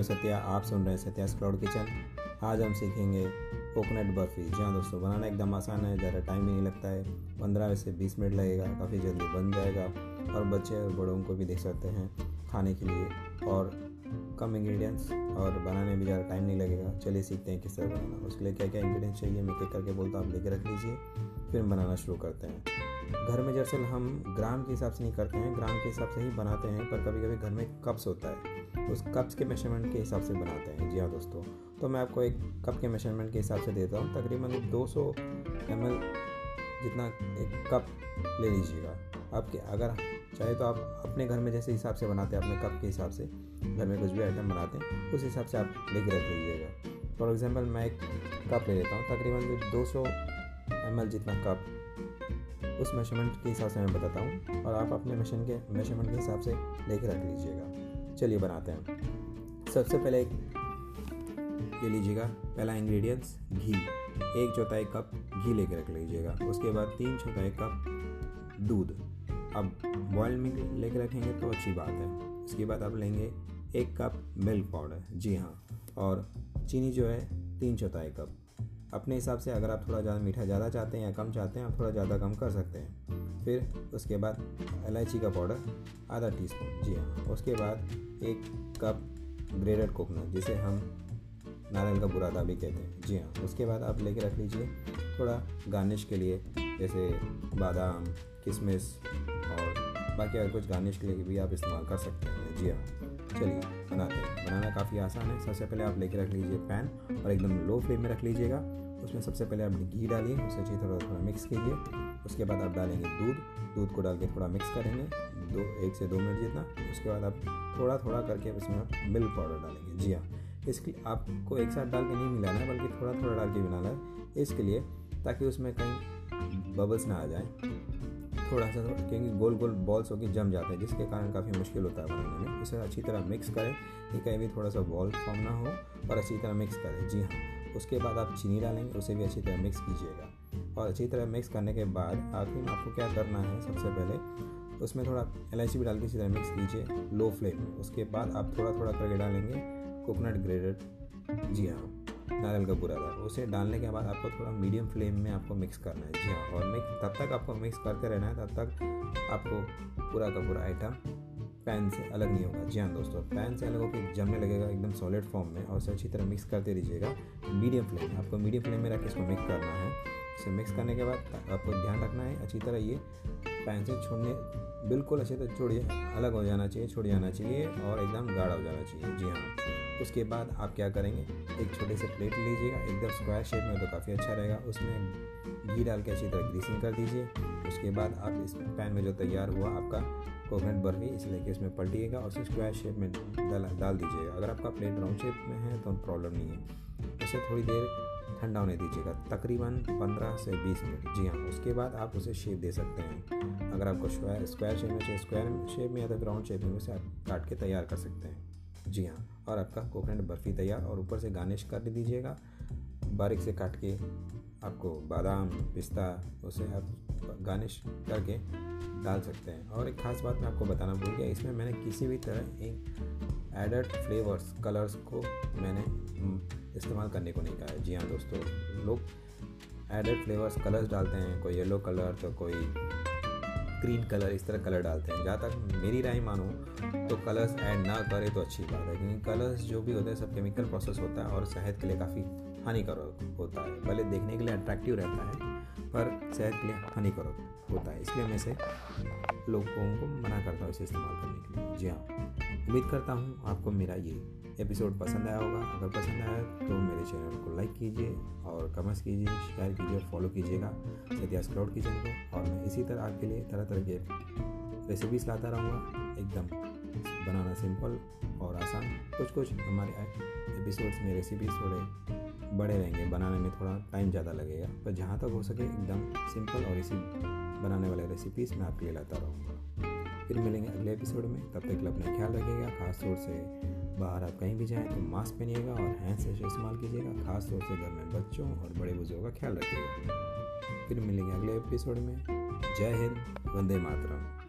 मैं सत्या, आप सुन रहे हैं सत्या क्लाउड किचन आज हम सीखेंगे कोकोनट बर्फ़ी जी हाँ दोस्तों, बनाना एकदम आसान है, ज़्यादा टाइम भी नहीं लगता है। पंद्रह से बीस मिनट लगेगा, काफ़ी जल्दी बन जाएगा। और बच्चे और बड़ों को भी देख सकते हैं खाने के लिए। और कम इंग्रेडिएंट्स और बनाने में ज़्यादा टाइम नहीं लगेगा। चलिए सीखते हैं किस तरह बनाना उसके लिए क्या क्या इंग्रेडिएंट्स चाहिए? मैं एक करके बोलता हूँ, आप लेके रख लीजिए। फिर बनाना शुरू करते हैं। घर में दरअसल हम ग्राम के हिसाब से नहीं करते हैं, ग्राम के हिसाब से ही बनाते हैं, पर कभी कभी घर में कप्स होता है। उस कप्स के मेज़रमेंट के हिसाब से बनाते हैं। जी हाँ दोस्तों तो मैं आपको एक कप के मेज़रमेंट के हिसाब से देता हूँ। तकरीबन 200 एम जितना एक कप ले लीजिएगा। आपके अगर चाहे तो आप अपने घर में जैसे हिसाब से बनाते हैं, अपने कप के हिसाब से। घर में कुछ भी आइटम बनाते हैं, उस हिसाब से आप लेके रख लीजिएगा। फॉर एग्ज़ाम्पल मैं एक कप ले लेता हूँ। तकरीबन दो सौ एमएल जितना कप। उस मेज़रमेंट के हिसाब से मैं बताता हूँ और आप अपने मशीन के मेज़रमेंट के हिसाब से लेके रख लीजिएगा। चलिए बनाते हैं। सबसे पहले एक ये लीजिएगा। पहला इंग्रेडिएंट्स घी। एक चौथाई कप घी लेके रख लीजिएगा। उसके बाद तीन चौथाई कप दूध। अब बॉयल मिल्क लेके रखेंगे तो अच्छी बात है। उसके बाद आप लेंगे एक कप मिल्क पाउडर जी हाँ। और चीनी जो है, तीन चौथाई कप। अपने हिसाब से अगर आप थोड़ा ज़्यादा मीठा ज़्यादा चाहते हैं या कम चाहते हैं, आप थोड़ा ज़्यादा कम कर सकते हैं। फिर उसके बाद इलायची का पाउडर, आधा टी स्पून जी हाँ। उसके बाद एक कप ग्रेडेड कोकोनट, जिसे हम नारियल का बुरादा भी कहते हैं। जी हाँ उसके बाद आप लेके रख लीजिए थोड़ा गार्निश के लिए, जैसे बादाम किशमिश और बाकी अगर कुछ गार्निश के लिए भी आप इस्तेमाल कर सकते हैं। जी हाँ। चलिए, बनाते हैं। बनाना काफ़ी आसान है। सबसे पहले आप लेके रख लीजिए पैन और एकदम लो फ्लेम में रख लीजिएगा। उसमें सबसे पहले आप घी डालिए, उसे अच्छी थोड़ा थोड़ा मिक्स कीजिए। उसके बाद आप डालेंगे दूध। दूध को डाल के थोड़ा मिक्स करेंगे। दो, एक से दो मिनट जितना। उसके बाद आप थोड़ा थोड़ा करके उसमें मिल्क पाउडर डालेंगे। जी हाँ। इसके आपको एक साथ डाल के नहीं मिलाना है, बल्कि थोड़ा थोड़ा डाल के मिलाना है। इसके लिए ताकि उसमें कहीं बबल्स ना आ जाए। थोड़ा सा क्योंकि गोल गोल बॉल्स होकर जम जाते हैं, जिसके कारण काफ़ी मुश्किल होता है बनाने में। इसे अच्छी तरह मिक्स करें कि कहीं भी थोड़ा सा बॉल फॉर्म ना हो और अच्छी तरह मिक्स करें। जी हाँ उसके बाद आप चीनी डालेंगे, उसे भी अच्छी तरह मिक्स कीजिएगा। और अच्छी तरह मिक्स करने के बाद आखिर आपको क्या करना है सबसे पहले, उसमें थोड़ा इलायची भी डाल के अच्छी तरह मिक्स कीजिए लो फ्लेम उसके बाद आप थोड़ा थोड़ा करके डालेंगे कोकोनट ग्रेडेड जी हाँ। नारियल का बुरा था उसे डालने के बाद आपको थोड़ा मीडियम फ्लेम में आपको मिक्स करना है। जी हाँ और मिक्स तब तक आपको मिक्स करते रहना है, तब तक आपको पूरा का पूरा आइटम पैन से अलग नहीं होगा। जी हाँ दोस्तों पैन से अलग होकर जमने लगेगा एकदम सॉलिड फॉर्म में और उसे अच्छी तरह मिक्स करते रहिएगा। मीडियम फ्लेम आपको मीडियम फ्लेम में रख के इसको मिक्स करना है। इसे मिक्स करने के बाद आपको ध्यान रखना है, अच्छी तरह ये पैन से छोड़ने बिल्कुल अच्छे तरह छोड़िए, अलग हो जाना चाहिए छोड़ जाना चाहिए और एकदम गाढ़ा हो जाना चाहिए। जी हाँ। उसके बाद आप क्या करेंगे? एक छोटे से प्लेट लीजिएगा एकदम स्क्वायर शेप में तो काफ़ी अच्छा रहेगा। उसमें घी डाल के अच्छी तरह ग्रीसिंग कर दीजिए। उसके बाद आप इस पैन में जो तैयार हुआ आपका कोकोनट बर्फ़ी इस कि उसमें पलटिएगा और उसे स्क्वायर शेप में डाल डाल दीजिएगा। अगर आपका प्लेट राउंड शेप में है तो प्रॉब्लम नहीं है। उसे थोड़ी देर ठंडा होने दीजिएगा, तकरीबन 15 से 20 मिनट। जी हाँ उसके बाद आप उसे शेप दे सकते हैं। अगर आपको स्क्वायर स्क्वायर शेप में चाहिए स्क्वायर शेप में या तो राउंड शेप में, उसे आप काट के तैयार कर सकते हैं। जी हाँ। और आपका कोकोनट बर्फ़ी तैयार। और ऊपर से गार्निश कर दीजिएगा। बारीक से काट के आपको बादाम, पिस्ता, उसे आप गार्निश करके डाल सकते हैं। और एक ख़ास बात मैं आपको बताना भूल गया, इसमें मैंने किसी भी तरह एक एडड फ्लेवर्स कलर्स को मैंने इस्तेमाल करने को नहीं कहा है। जी हाँ दोस्तों, लोग एडेड फ्लेवर्स कलर्स डालते हैं। कोई येलो कलर तो कोई ग्रीन कलर इस तरह कलर डालते हैं। जहाँ तक मेरी राय मानो तो कलर्स ऐड ना करें तो अच्छी बात है, क्योंकि कलर्स जो भी होते हैं, सब केमिकल प्रोसेस होता है और सेहत के लिए काफ़ी हानिकारक होता है। भले देखने के लिए अट्रैक्टिव रहता है, पर सेहत के लिए हानिकारक होता है। इसलिए मैं से लोगों को मना करता हूँ इसे इस्तेमाल करने के लिए। जी हाँ। उम्मीद करता हूँ आपको मेरा ये एपिसोड पसंद आया होगा। अगर पसंद आया तो मेरे चैनल को लाइक कीजिए और कमेंट्स कीजिए, शेयर कीजिए फॉलो कीजिएगा सत्यास क्राउड किचन को। और मैं इसी तरह आपके लिए तरह तरह के रेसिपीज़ लाता रहूँगा। एकदम बनाना सिंपल और आसान। कुछ कुछ हमारे एपिसोड्स में रेसिपीज़ थोड़े बड़े रहेंगे। बनाने में थोड़ा टाइम ज़्यादा लगेगा। पर जहाँ तक हो सके एकदम सिंपल और इसी बनाने वाले रेसिपीज़ मैं आपके लिए लाता रहूँगा। फिर मिलेंगे अगले एपिसोड में। तब तक अपना ख्याल रखिएगा। खासतौर से बाहर आप कहीं भी जाएँ तो मास्क पहनिएगा और हैंड सैनिटाइजर इस्तेमाल कीजिएगा। खासतौर से घर में बच्चों और बड़े बुज़ुर्गों का ख्याल रखिएगा। फिर मिलेंगे अगले एपिसोड में। जय हिंद, वंदे मातरम।